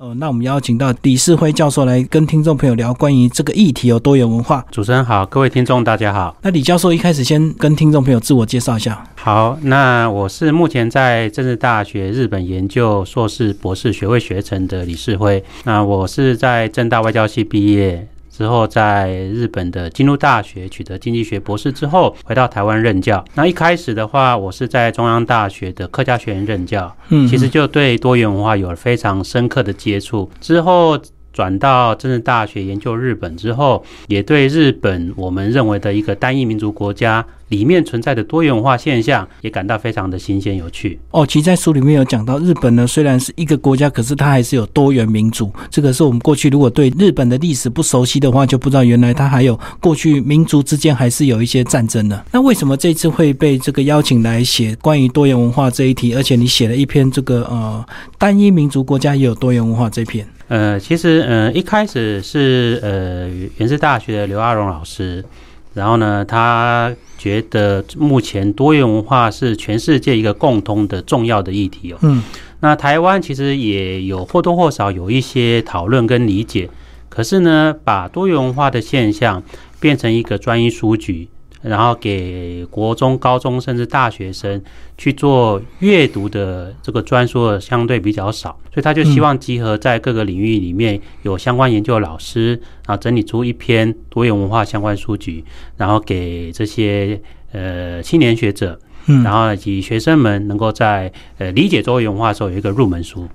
呃，那我们邀请到李世辉教授来跟听众朋友聊关于这个议题有多元文化。主持人好，各位听众大家好。那李教授一开始先跟听众朋友自我介绍一下。好，那我是目前在政治大学日本研究硕士、博士学位学程的李世辉。那我是在政大外交系毕业。之后，在日本的京都大学取得经济学博士之后，回到台湾任教。那一开始的话，我是在中央大学的客家学院任教，嗯，其实就对多元文化有了非常深刻的接触。之后。转到政治大学研究日本之后，也对日本我们认为的一个单一民族国家里面存在的多元化现象，也感到非常的新鲜有趣。哦，其实，在书里面有讲到，日本呢虽然是一个国家，可是它还是有多元民族。这个是我们过去如果对日本的历史不熟悉的话，就不知道原来它还有过去民族之间还是有一些战争的。那为什么这次会被这个邀请来写关于多元文化这一题？而且你写了一篇这个呃单一民族国家也有多元文化这篇。呃，其实，呃，一开始是呃，原治大学的刘阿荣老师，然后呢，他觉得目前多元文化是全世界一个共通的重要的议题哦。嗯，那台湾其实也有或多或少有一些讨论跟理解，可是呢，把多元文化的现象变成一个专一书局。然后给国中、高中甚至大学生去做阅读的这个专书相对比较少，所以他就希望集合在各个领域里面有相关研究的老师，然后整理出一篇多元文化相关书籍，然后给这些呃青年学者，然后以及学生们能够在呃理解多元文化的时候有一个入门书。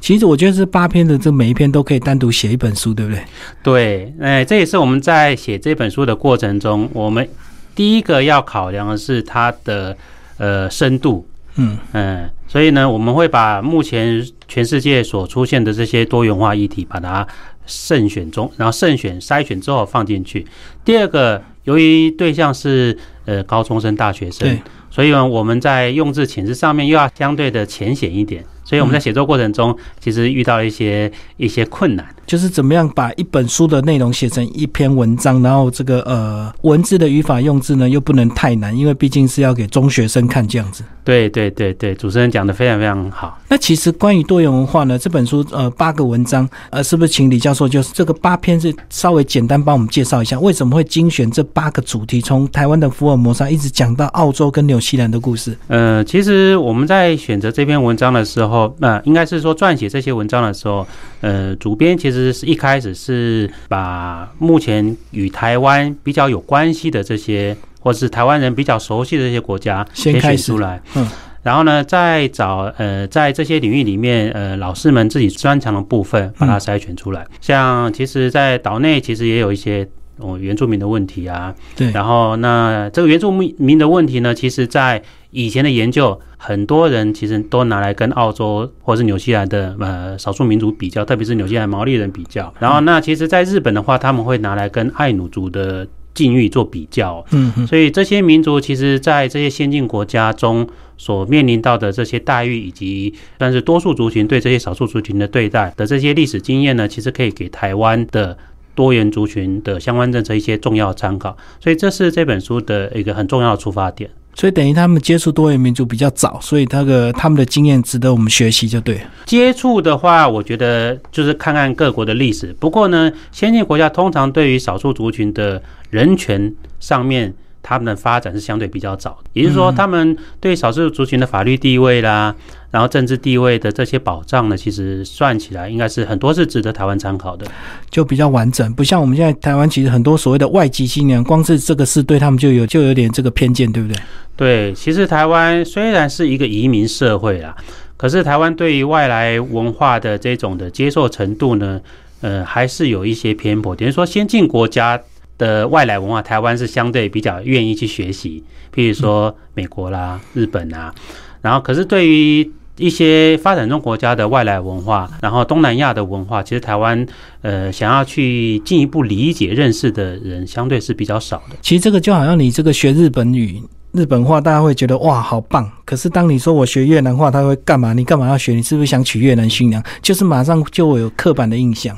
其实我觉得这八篇的这每一篇都可以单独写一本书，对不对？对，哎，这也是我们在写这本书的过程中，我们。第一个要考量的是它的呃深度，嗯嗯，所以呢，我们会把目前全世界所出现的这些多元化议题，把它慎选中，然后慎选筛选之后放进去。第二个，由于对象是呃高中生、大学生，所以呢，我们在用字遣词上面又要相对的浅显一点。所以我们在写作过程中，其实遇到了一些一些困难。就是怎么样把一本书的内容写成一篇文章，然后这个呃文字的语法用字呢又不能太难，因为毕竟是要给中学生看这样子。对对对对，主持人讲的非常非常好。那其实关于多元文化呢，这本书呃八个文章，呃是不是请李教授就是这个八篇是稍微简单帮我们介绍一下，为什么会精选这八个主题，从台湾的福尔摩沙一直讲到澳洲跟纽西兰的故事？呃，其实我们在选择这篇文章的时候，那应该是说撰写这些文章的时候，呃，主编其实。是一开始是把目前与台湾比较有关系的这些，或者是台湾人比较熟悉的这些国家先选出来，嗯，然后呢，再找呃，在这些领域里面，呃，老师们自己专长的部分，把它筛选出来。像其实，在岛内其实也有一些哦原住民的问题啊，对，然后那这个原住民的问题呢，其实在以前的研究。很多人其实都拿来跟澳洲或者是纽西兰的呃少数民族比较，特别是纽西兰毛利人比较。然后，那其实，在日本的话，他们会拿来跟爱努族的境遇做比较。嗯，所以这些民族其实，在这些先进国家中所面临到的这些待遇，以及但是多数族群对这些少数族群的对待的这些历史经验呢，其实可以给台湾的多元族群的相关政策一些重要参考。所以，这是这本书的一个很重要的出发点。所以等于他们接触多元民族比较早，所以那个他们的经验值得我们学习，就对。接触的话，我觉得就是看看各国的历史。不过呢，先进国家通常对于少数族群的人权上面。他们的发展是相对比较早，也就是说，他们对少数族群的法律地位啦，然后政治地位的这些保障呢，其实算起来应该是很多是值得台湾参考的，就比较完整，不像我们现在台湾其实很多所谓的外籍青年，光是这个事对他们就有就有点这个偏见，对不对？对，其实台湾虽然是一个移民社会啦，可是台湾对于外来文化的这种的接受程度呢，呃，还是有一些偏颇，等于说先进国家。的外来文化，台湾是相对比较愿意去学习，譬如说美国啦、日本啊，然后可是对于一些发展中国家的外来文化，然后东南亚的文化，其实台湾呃想要去进一步理解认识的人，相对是比较少的。其实这个就好像你这个学日本语、日本话，大家会觉得哇好棒，可是当你说我学越南话，他会干嘛？你干嘛要学？你是不是想娶越南新娘？就是马上就会有刻板的印象。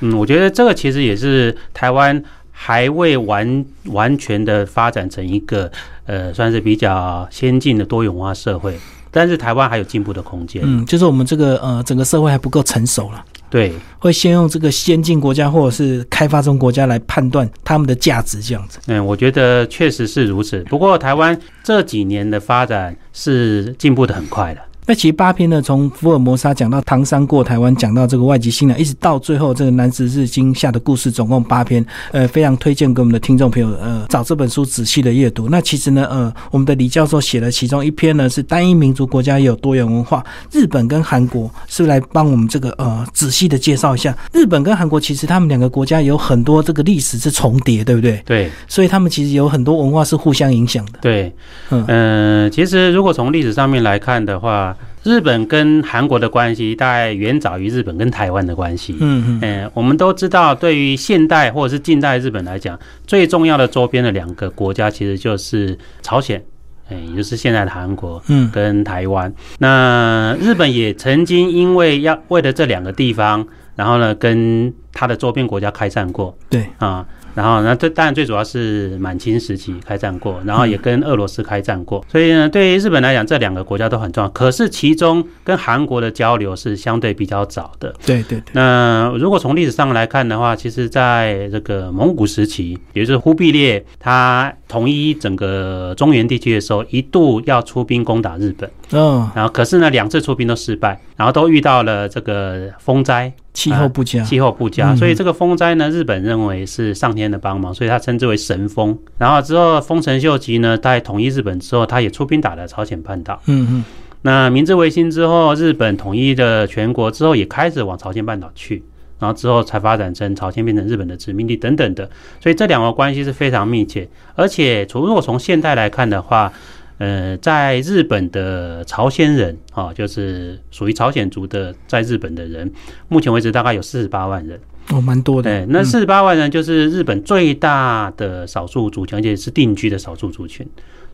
嗯，我觉得这个其实也是台湾。还未完完全的发展成一个呃，算是比较先进的多元化社会，但是台湾还有进步的空间。嗯，就是我们这个呃，整个社会还不够成熟了。对，会先用这个先进国家或者是开发中国家来判断他们的价值，这样子。嗯，我觉得确实是如此。不过台湾这几年的发展是进步的很快的。那其实八篇呢，从福尔摩沙讲到唐山过台湾，讲到这个外籍新娘，一直到最后这个南十日经下的故事，总共八篇。呃，非常推荐给我们的听众朋友，呃，找这本书仔细的阅读。那其实呢，呃，我们的李教授写了其中一篇呢，是单一民族国家也有多元文化。日本跟韩国是来帮我们这个呃仔细的介绍一下？日本跟韩国其实他们两个国家有很多这个历史是重叠，对不对？对，所以他们其实有很多文化是互相影响的。对，嗯嗯、其实如果从历史上面来看的话，日本跟韩国的关系大概远早于日本跟台湾的关系。嗯嗯嗯，我们都知道，对于现代或者是近代日本来讲，最重要的周边的两个国家其实就是朝鲜，哎，也就是现在的韩国嗯跟台湾。那日本也曾经因为要为了这两个地方，然后呢跟它的周边国家开战过对，啊。然后呢，这当然最主要是满清时期开战过，然后也跟俄罗斯开战过，所以呢，对于日本来讲，这两个国家都很重要。可是其中跟韩国的交流是相对比较早的，对对对，那如果从历史上来看的话，其实在这个蒙古时期，也就是忽必烈他统一整个中原地区的时候，一度要出兵攻打日本，嗯，然后可是呢，两次出兵都失败，然后都遇到了这个风灾，气候不佳。气候不佳，嗯所以这个风灾呢，日本认为是上天的帮忙，所以他称之为神风。然后之后，丰臣秀吉呢，在统一日本之后，他也出兵打了朝鲜半岛。嗯嗯，那明治维新之后，日本统一的全国之后，也开始往朝鲜半岛去，然后之后才发展成朝鲜变成日本的殖民地等等的，所以这两个关系是非常密切。而且，从如果从现代来看的话，呃，在日本的朝鲜人啊，就是属于朝鲜族的，在日本的人，目前为止大概有四十八万人。哦，蛮多的。对，那嗯四十八万人就是日本最大的少数族群，而且是定居的少数族群。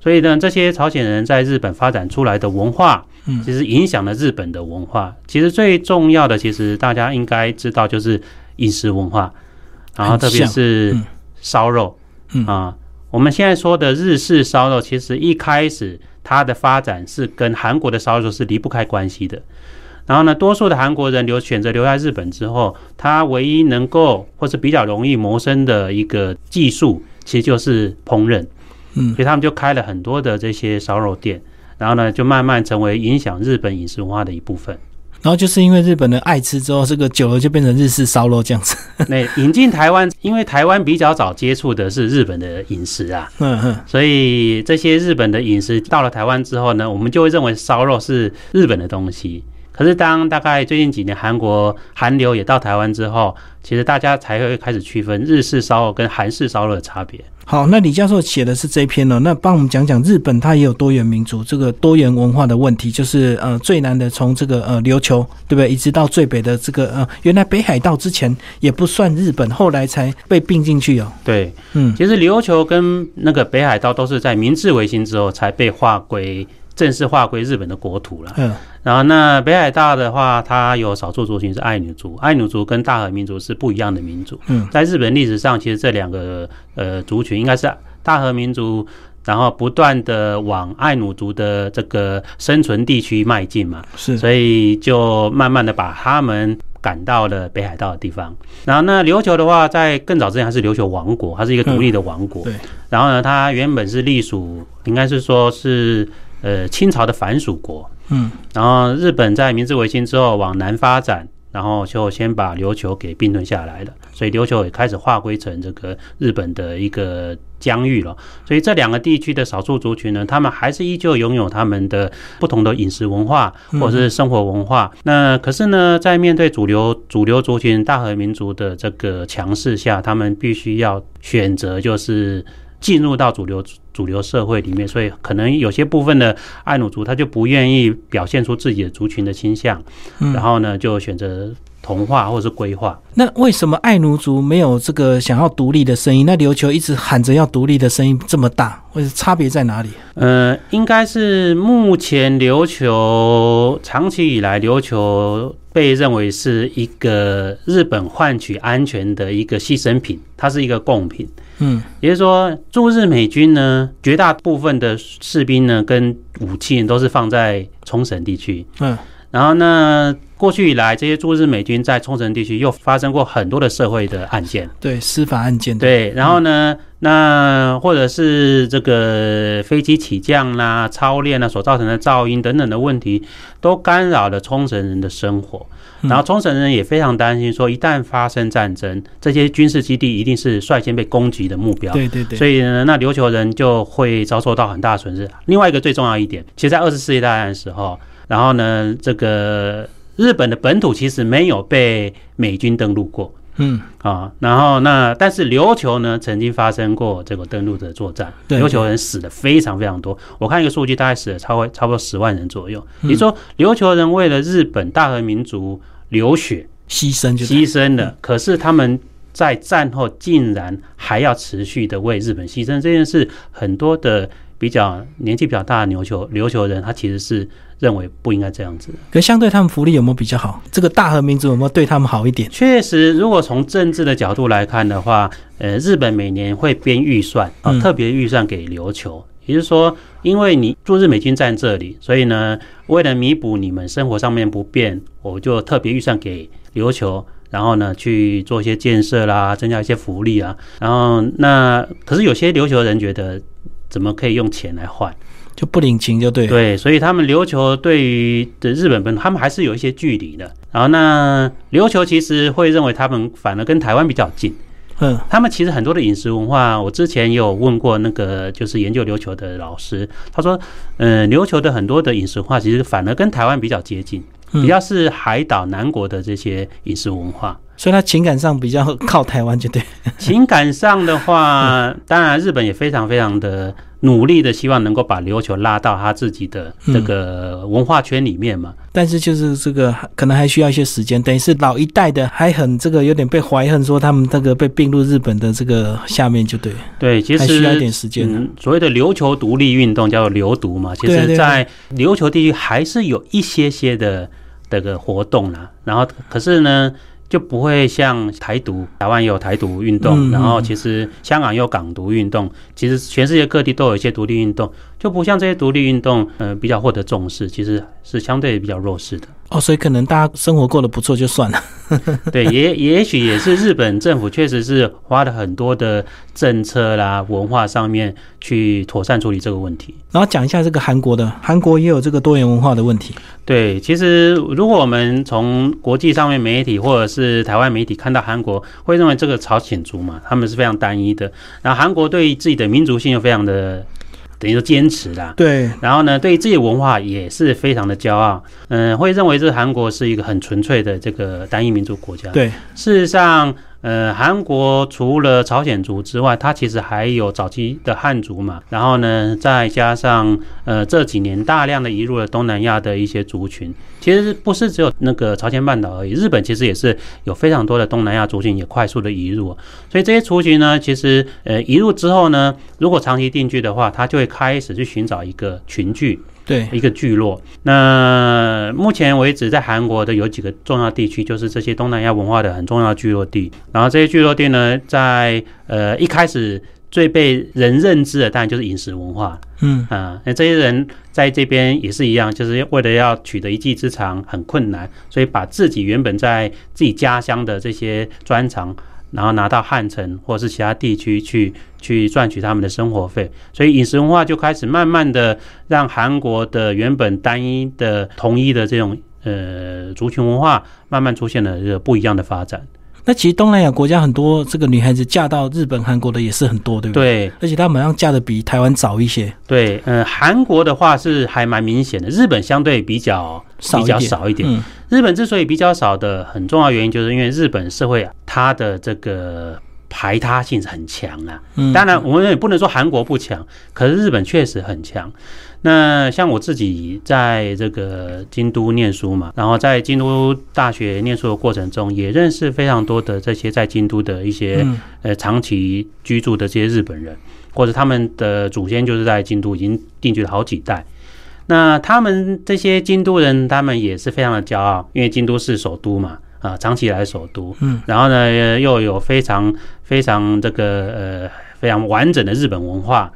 所以呢，这些朝鲜人在日本发展出来的文化，嗯其实影响了日本的文化。其实最重要的，其实大家应该知道，就是饮食文化，然后特别是嗯烧肉嗯啊。我们现在说的日式烧肉，其实一开始它的发展是跟韩国的烧肉是离不开关系的。然后呢，多数的韩国人留选择留在日本之后，他唯一能够或是比较容易谋生的一个技术，其实就是烹饪。嗯所以他们就开了很多的这些烧肉店，然后呢，就慢慢成为影响日本饮食文化的一部分。然后就是因为日本人爱吃之后，这个久了就变成日式烧肉这样子。那引进台湾，因为台湾比较早接触的是日本的饮食啊，嗯嗯，所以这些日本的饮食到了台湾之后呢，我们就会认为烧肉是日本的东西。可是当大概最近几年韩国韩流也到台湾之后，其实大家才会开始区分日式烧肉跟韩式烧肉的差别。好，那李教授写的是这一篇呢，那帮我们讲讲日本它也有多元民族这个多元文化的问题，就是呃最难的从这个呃琉球对不对，一直到最北的这个呃原来北海道之前也不算日本，后来才被并进去哦。对，嗯其实琉球跟那个北海道都是在明治维新之后才被划归正式划归日本的国土了。嗯然后那北海道的话，它有少数族群是爱女族，爱女族跟大和民族是不一样的民族。嗯在日本历史上，其实这两个呃族群应该是大和民族，然后不断的往爱努族的这个生存地区迈进嘛，是所以就慢慢的把他们赶到了北海道的地方。然后那，琉球的话，在更早之前还是琉球王国，它是一个独立的王国。对，然后呢，它原本是隶属，应该是说是呃清朝的藩属国。嗯然后日本在明治维新之后往南发展，然后就先把琉球给并吞下来了，所以琉球也开始划归成这个日本的一个疆域了。所以这两个地区的少数族群呢，他们还是依旧拥有他们的不同的饮食文化或者是生活文化。那可是呢，在面对主流主流族群大和民族的这个强势下，他们必须要选择就是。进入到主流主流社会里面，所以可能有些部分的爱努族他就不愿意表现出自己的族群的倾向，嗯然后呢就选择同化或者是规划。那为什么爱奴族没有这个想要独立的声音？那琉球一直喊着要独立的声音这么大，或者差别在哪里？呃，应该是目前琉球长期以来，琉球被认为是一个日本换取安全的一个牺牲品，它是一个贡品。嗯。也就是说，驻日美军呢，绝大部分的士兵呢跟武器都是放在冲绳地区，嗯然后呢，过去以来，这些驻日美军在冲绳地区又发生过很多的社会的案件，对司法案件，对，然后呢，那或者是这个飞机起降啦、操练啊所造成的噪音等等的问题，都干扰了冲绳人的生活。然后冲绳人也非常担心，说一旦发生战争，这些军事基地一定是率先被攻击的目标。对对对，所以呢，那琉球人就会遭受到很大的损失。另外一个最重要一点，其实，在二次世界大战的时候，然后呢，这个日本的本土其实没有被美军登陆过。嗯。啊，然后那但是琉球呢，曾经发生过这个登陆的作战，对。琉球人死的非常非常多。我看一个数据，大概死了超过差不多十万人左右。嗯。你说琉球人为了日本大和民族流血牺牲就牺牲了，可是他们在战后竟然还要持续的为日本牺牲这件事，很多的比较年纪比较大的琉球琉球人，他其实是认为不应该这样子。可相对他们福利有没有比较好？这个大和民族有没有对他们好一点？确实，如果从政治的角度来看的话，呃，日本每年会编预算啊，嗯特别预算给琉球，也就是说，因为你驻日美军在这里，所以呢，为了弥补你们生活上面不便，我就特别预算给琉球。然后呢，去做一些建设啦，增加一些福利啊。然后那可是有些琉球人觉得，怎么可以用钱来换？就不领情就对了。对，所以他们琉球对于的日本本土，他们还是有一些距离的。然后那琉球其实会认为他们反而跟台湾比较近。嗯他们其实很多的饮食文化，我之前也有问过那个就是研究琉球的老师，他说，嗯，琉球的很多的饮食文化其实反而跟台湾比较接近，嗯比较是海岛南国的这些饮食文化。所以他情感上比较 靠台湾就对。情感上的话，当然日本也非常非常的努力的，希望能够把琉球拉到他自己的这个文化圈里面嘛。但是就是这个可能还需要一些时间，等于是老一代的还很这个有点被怀恨，说他们这个被并入日本的这个下面就对，对，其实还需要一点时间。嗯，所谓的琉球独立运动叫做琉独嘛，其实在琉球地区还是有一些些的这个活动啦。然后可是呢，就不会像台独，台湾也有台独运动，嗯嗯然后其实香港也有港独运动，其实全世界各地都有一些独立运动，就不像这些独立运动，呃，比较获得重视，其实是相对比较弱势的。哦，所以可能大家生活过得不错就算了。对，也也许也是日本政府确实是花了很多的政策啦、文化上面去妥善处理这个问题。然后讲一下这个韩国的，韩国也有这个多元文化的问题。对，其实如果我们从国际上面媒体或者是台湾媒体看到韩国，会认为这个朝鲜族嘛，他们是非常单一的。然后韩国对于自己的民族性又非常的等于说坚持啦。对，然后呢，对于自己的文化也是非常的骄傲，嗯、会认为这韩国是一个很纯粹的这个单一民族国家。对，事实上，呃，韩国除了朝鲜族之外，它其实还有早期的汉族嘛，然后呢，再加上呃这几年大量的移入了东南亚的一些族群，其实不是只有那个朝鲜半岛而已，日本其实也是有非常多的东南亚族群也快速的移入，所以这些族群呢，其实呃移入之后呢，如果长期定居的话，它就会开始去寻找一个群聚，对，一个聚落。那目前为止，在韩国的有几个重要地区，就是这些东南亚文化的很重要的聚落地。然后这些聚落地呢，在呃一开始最被人认知的，当然就是饮食文化嗯，啊。那这些人在这边也是一样，就是为了要取得一技之长很困难，所以把自己原本在自己家乡的这些专长。然后拿到汉城或是其他地区去去赚取他们的生活费，所以饮食文化就开始慢慢的让韩国的原本单一的统一的这种呃族群文化，慢慢出现了这个不一样的发展。那其实东南亚国家很多这个女孩子嫁到日本、韩国的也是很多，对不对？对而且她们好像嫁的比台湾早一些，对，呃，韩国的话是还蛮明显的，日本相对比较比较少一点。日本之所以比较少的很重要原因，就是因为日本社会啊，它的这个排他性是很强啊。嗯当然，我们也不能说韩国不强，可是日本确实很强。那像我自己在这个京都念书嘛，然后在京都大学念书的过程中，也认识非常多的这些在京都的一些嗯呃长期居住的这些日本人，或者他们的祖先就是在京都已经定居了好几代。那他们这些京都人，他们也是非常的骄傲，因为京都是首都嘛，啊，长期以来首都。嗯，然后呢，呃又有非常非常这个呃非常完整的日本文化，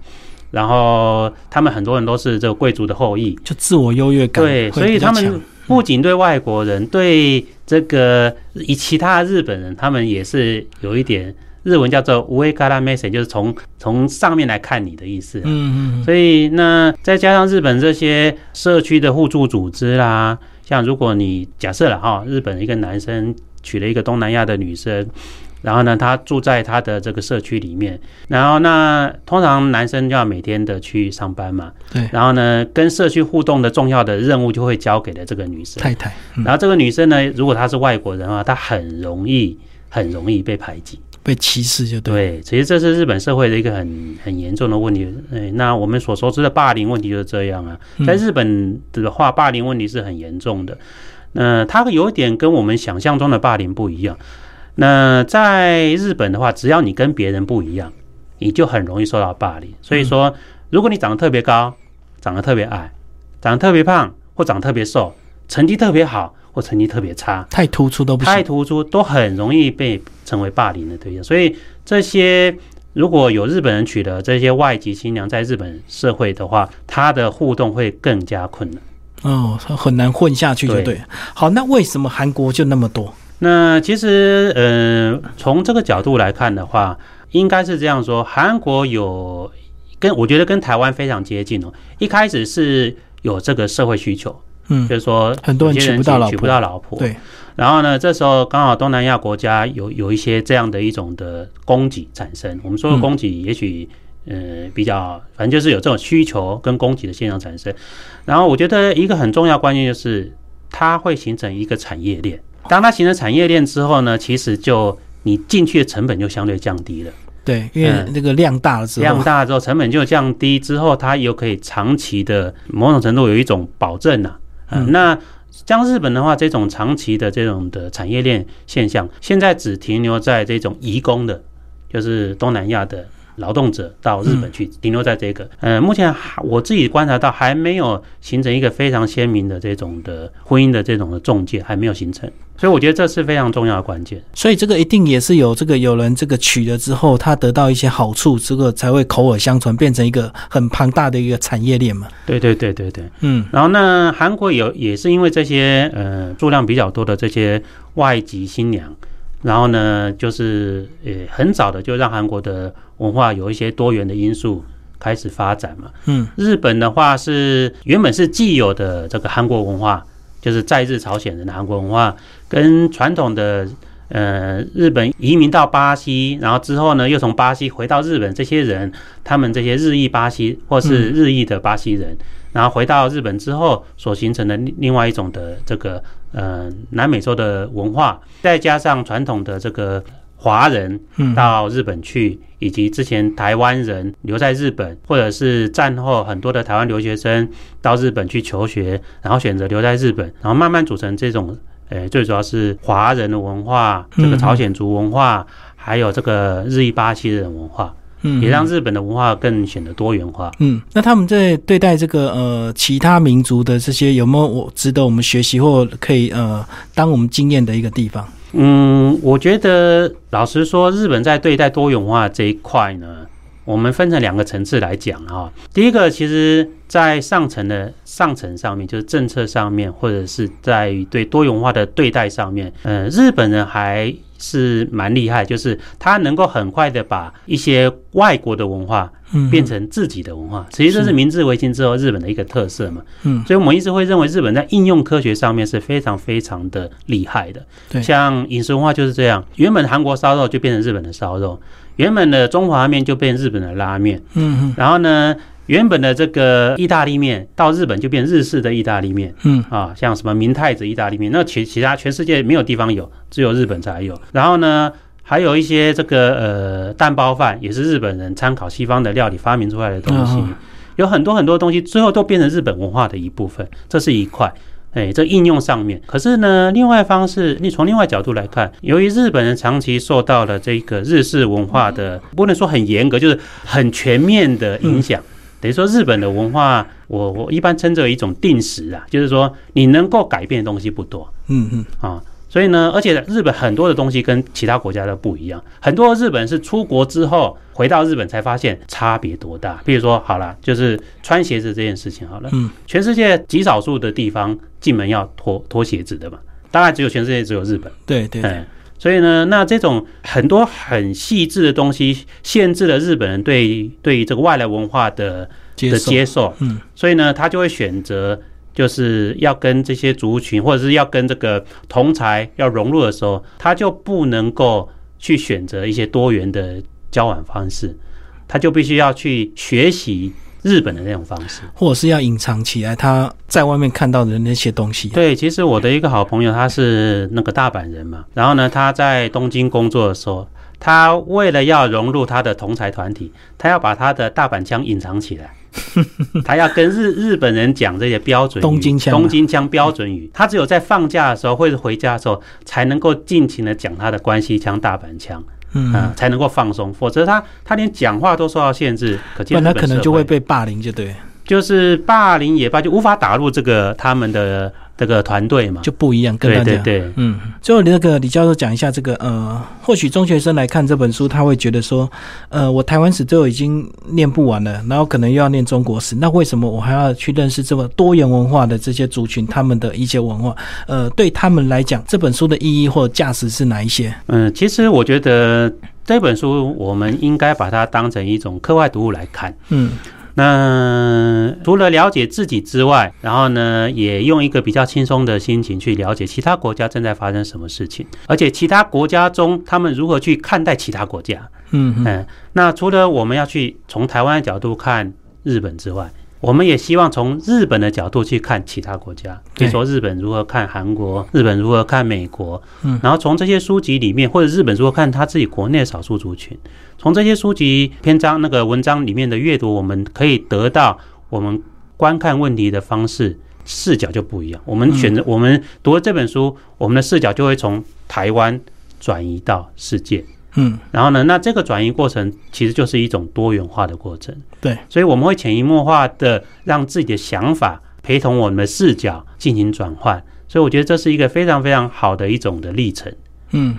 然后他们很多人都是这个贵族的后裔，就自我优越感对。所以他们不仅对外国人，对这个以其他日本人，他们也是有一点日文叫做 “uwe kara message”，就是从从上面来看你的意思。嗯嗯所以那再加上日本这些社区的互助组织啦，像如果你假设了哈，日本一个男生娶了一个东南亚的女生。然后呢，他住在他的这个社区里面。然后那通常男生就要每天的去上班嘛。对。然后呢，跟社区互动的重要的任务就会交给了这个女生太太。然后这个女生呢，如果她是外国人的话，她很容易很容易被排挤、被歧视，就对。对，其实这是日本社会的一个很很严重的问题。哎，那我们所熟知的霸凌问题就是这样啊。在日本的话，霸凌问题是很严重的。那它有一点跟我们想象中的霸凌不一样。那在日本的话，只要你跟别人不一样，你就很容易受到霸凌。所以说，如果你长得特别高、长得特别矮、长得特别胖或长得特别瘦，成绩特别好或成绩特别差，太突出都不行，太突出都很容易被成为霸凌的对象。所以这些如果有日本人娶的这些外籍新娘，在日本社会的话，他的互动会更加困难。哦，很难混下去，就对。好，那为什么韩国就那么多？那其实，呃，从这个角度来看的话，应该是这样说：韩国有跟我觉得跟台湾非常接近哦。一开始是有这个社会需求，嗯，就是说很多人娶不到老婆，娶不到老婆。对。然后呢，这时候刚好东南亚国家有有一些这样的一种的供给产生。我们说的供给，也许呃比较，反正就是有这种需求跟供给的现象产生。然后我觉得一个很重要关键就是它会形成一个产业链。当它形成产业链之后呢，其实就你进去的成本就相对降低了。对，因为那个量大了之后，量大了之后成本就降低，之后它又可以长期的某种程度有一种保证呐。嗯，那像日本的话，这种长期的这种的产业链现象，现在只停留在这种移工的，就是东南亚的。劳动者到日本去停留在这个，呃，目前我自己观察到还没有形成一个非常鲜明的这种的婚姻的这种的中介，还没有形成，所以我觉得这是非常重要的关键。所以这个一定也是有这个有人这个娶了之后，他得到一些好处，这个才会口耳相传，变成一个很庞大的一个产业链嘛。对对对对对，嗯。然后呢，韩国有也是因为这些呃数量比较多的这些外籍新娘。然后呢，就是呃很早的就让韩国的文化有一些多元的因素开始发展嘛。嗯，日本的话是原本是既有的这个韩国文化，就是在日朝鲜人的韩国文化，跟传统的呃日本移民到巴西，然后之后呢又从巴西回到日本，这些人他们这些日裔巴西或是日裔的巴西人，然后回到日本之后所形成的另外一种的这个。呃，南美洲的文化，再加上传统的这个华人到日本去，以及之前台湾人留在日本，或者是战后很多的台湾留学生到日本去求学，然后选择留在日本，然后慢慢组成这种，呃，最主要是华人的文化，这个朝鲜族文化，还有这个日裔巴西人文化。嗯，也让日本的文化更显得多元化。嗯，那他们在对待这个呃其他民族的这些有没有我值得我们学习或可以呃当我们经验的一个地方？嗯，我觉得老实说，日本在对待多元化这一块呢，我们分成两个层次来讲啊。第一个，其实在上层的上层上面，就是政策上面，或者是在对多元化的对待上面，呃，日本人还。是蛮厉害，就是他能够很快的把一些外国的文化变成自己的文化。其实这是明治维新之后日本的一个特色嘛。嗯，所以我们一直会认为日本在应用科学上面是非常非常的厉害的。对，像饮食文化就是这样，原本韩国烧肉就变成日本的烧肉，原本的中华面就变日本的拉面。嗯嗯，然后呢？原本的这个意大利面到日本就变日式的意大利面，嗯啊，像什么明太子意大利面，那其其他全世界没有地方有，只有日本才有。然后呢，还有一些这个呃蛋包饭也是日本人参考西方的料理发明出来的东西，有很多很多东西最后都变成日本文化的一部分，这是一块。哎，这应用上面，可是呢，另外方式，你从另外角度来看，由于日本人长期受到了这个日式文化的，不能说很严格，就是很全面的影响。等于说，日本的文化，我我一般称之为一种定时啊，就是说你能够改变的东西不多，嗯嗯。啊，所以呢，而且日本很多的东西跟其他国家都不一样，很多日本是出国之后回到日本才发现差别多大。比如说，好了，就是穿鞋子这件事情，好了，嗯，全世界极少数的地方进门要脱脱鞋子的嘛，大概只有全世界只有日本，对对所以呢，那这种很多很细致的东西，限制了日本人对对于这个外来文化的的接受，接受，嗯，所以呢，他就会选择就是要跟这些族群，或者是要跟这个同才要融入的时候，他就不能够去选择一些多元的交往方式，他就必须要去学习日本的那种方式。或者是要隐藏起来他在外面看到的那些东西。对，其实我的一个好朋友他是那个大阪人嘛，然后呢，他在东京工作的时候，他为了要融入他的同才团体，他要把他的大阪腔隐藏起来，他要跟日日本人讲这些标准语东京腔啊东京腔标准语，他只有在放假的时候或者回家的时候，才能够尽情的讲他的关西腔、大阪腔，嗯，啊、才能够放松，否则他他连讲话都受到限制，可不然他可能就会被霸凌，就对，就是霸凌也罢，就无法打入这个他们的这个团队嘛。就不一样，跟大家。对对对，嗯，最后那个李教授讲一下这个呃，或许中学生来看这本书，他会觉得说，呃，我台湾史都已经念不完了，然后可能又要念中国史，那为什么我还要去认识这么多元文化的这些族群，他们的一些文化？呃，对他们来讲，这本书的意义或价值是哪一些？嗯，其实我觉得这本书我们应该把它当成一种课外读物来看。嗯那除了了解自己之外，然后呢，也用一个比较轻松的心情去了解其他国家正在发生什么事情，而且其他国家中他们如何去看待其他国家。嗯嗯嗯，那除了我们要去从台湾的角度看日本之外，我们也希望从日本的角度去看其他国家，比如说日本如何看韩国，日本如何看美国，嗯然后从这些书籍里面，或者日本如何看他自己国内的少数族群，从这些书籍篇章那个文章里面的阅读，我们可以得到我们观看问题的方式视角就不一样。我们选择、我们读了这本书，我们的视角就会从台湾转移到世界。嗯，然后呢，那这个转移过程其实就是一种多元化的过程。对，所以我们会潜移默化的让自己的想法陪同我们的视角进行转换。所以我觉得这是一个非常非常好的一种的历程。嗯，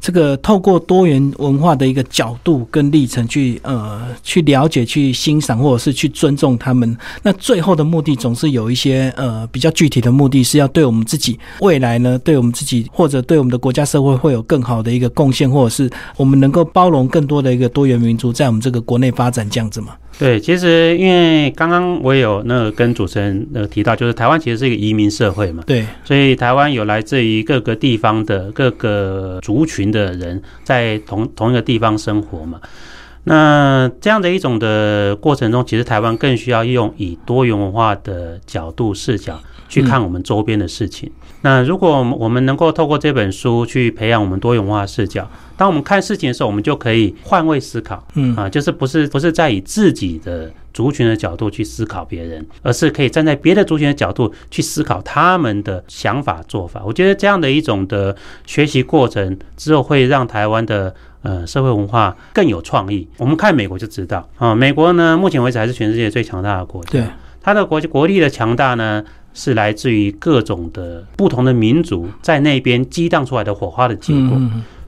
这个透过多元文化的一个角度跟历程去呃去了解、去欣赏，或者是去尊重他们。那最后的目的总是有一些呃比较具体的目的，是要对我们自己未来呢，对我们自己或者对我们的国家社会会有更好的一个贡献，或者是我们能够包容更多的一个多元民族在我们这个国内发展这样子嘛。对，其实因为刚刚我有那个跟主持人呃提到，就是台湾其实是一个移民社会嘛，对，所以台湾有来自于各个地方的各个族群的人在同同一个地方生活嘛。那这样的一种的过程中，其实台湾更需要用以多元文化的角度视角去看我们周边的事情。那如果我们我们能够透过这本书去培养我们多元文化视角，当我们看事情的时候，我们就可以换位思考。嗯啊，就是不是不是在以自己的族群的角度去思考别人，而是可以站在别的族群的角度去思考他们的想法做法。我觉得这样的一种的学习过程之后，会让台湾的呃社会文化更有创意。我们看美国就知道啊，美国呢目前为止还是全世界最强大的国家。对，它的国国力的强大呢，是来自于各种的不同的民族在那边激荡出来的火花的结果。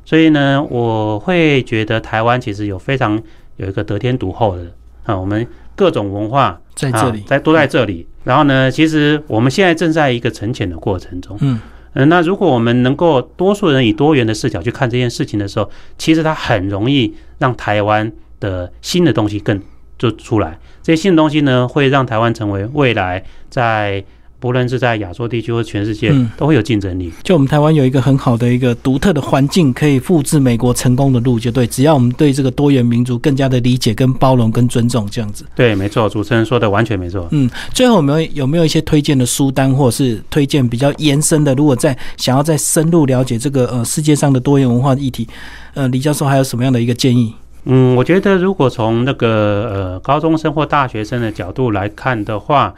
所以呢，我会觉得台湾其实有非常有一个得天独厚的啊，我们各种文化在这里啊、，在都在这里。然后呢，其实我们现在正在一个沉潜的过程中。嗯嗯，那如果我们能够多数人以多元的视角去看这件事情的时候，其实它很容易让台湾的新的东西更就出来。这些新的东西呢，会让台湾成为未来在不论是在亚洲地区或全世界嗯都会有竞争力。就我们台湾有一个很好的一个独特的环境，可以复制美国成功的路，就对。只要我们对这个多元民族更加的理解、跟包容、跟尊重，这样子。对，没错，主持人说的完全没错。嗯，最后有没有有没有一些推荐的书单，或者是推荐比较延伸的？如果在想要再深入了解这个呃世界上的多元文化议题，呃，李教授还有什么样的一个建议？嗯，我觉得如果从那个呃高中生或大学生的角度来看的话，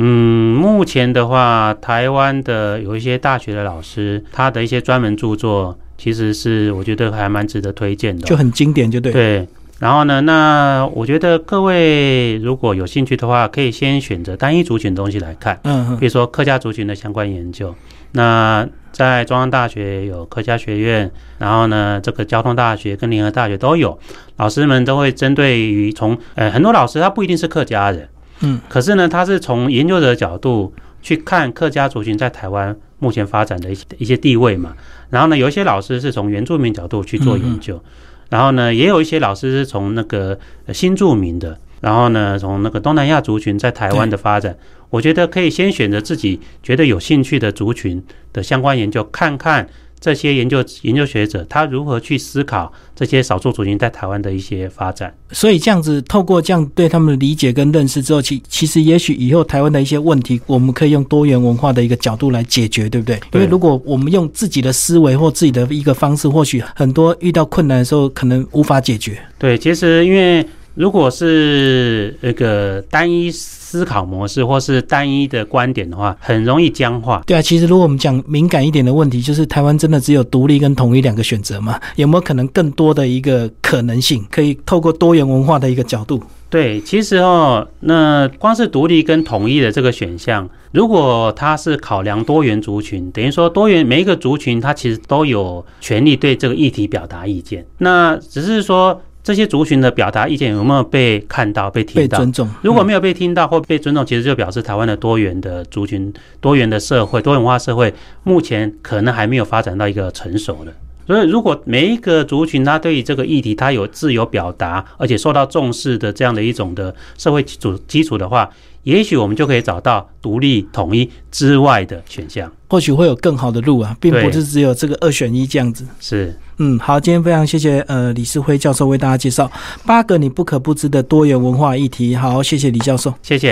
嗯，目前的话，台湾的有一些大学的老师，他的一些专门著作，其实是我觉得还蛮值得推荐的哦。就很经典，就对。对。然后呢，那我觉得各位如果有兴趣的话，可以先选择单一族群的东西来看，嗯嗯比如说客家族群的相关研究。那在中央大学有客家学院，然后呢，这个交通大学跟联合大学都有，老师们都会针对于从呃很多老师他不一定是客家人，嗯，可是呢，他是从研究者的角度去看客家族群在台湾目前发展的一些一些地位嘛。然后呢，有一些老师是从原住民角度去做研究，然后呢，也有一些老师是从那个呃新住民的，然后呢，从那个东南亚族群在台湾的发展。我觉得可以先选择自己觉得有兴趣的族群的相关研究，看看这些研究研究学者他如何去思考这些少数族群在台湾的一些发展。所以这样子，透过这样对他们的理解跟认识之后，其其实也许以后台湾的一些问题，我们可以用多元文化的一个角度来解决，对不对？因为如果我们用自己的思维或自己的一个方式，或许很多遇到困难的时候，可能无法解决。对，其实因为如果是那个单一。思考模式或是单一的观点的话，很容易僵化。对啊，其实如果我们讲敏感一点的问题，就是台湾真的只有独立跟统一两个选择吗？有没有可能更多的一个可能性，可以透过多元文化的一个角度？对，其实哦，那光是独立跟统一的这个选项，如果它是考量多元族群，等于说多元每一个族群，它其实都有权利对这个议题表达意见。那只是说。这些族群的表达意见有没有被看到、被听到？被尊重。如果没有被听到或被尊重，其实就表示台湾的多元的族群、多元的社会、多元化社会，目前可能还没有发展到一个成熟的。所以，如果每一个族群他对于这个议题他有自由表达，而且受到重视的这样的一种的社会基础基础的话。也许我们就可以找到独立统一之外的选项，或许会有更好的路啊，并不是只有这个二选一这样子。是，嗯，好，今天非常谢谢呃李世辉教授为大家介绍八个你不可不知的多元文化议题。好，谢谢李教授，谢谢。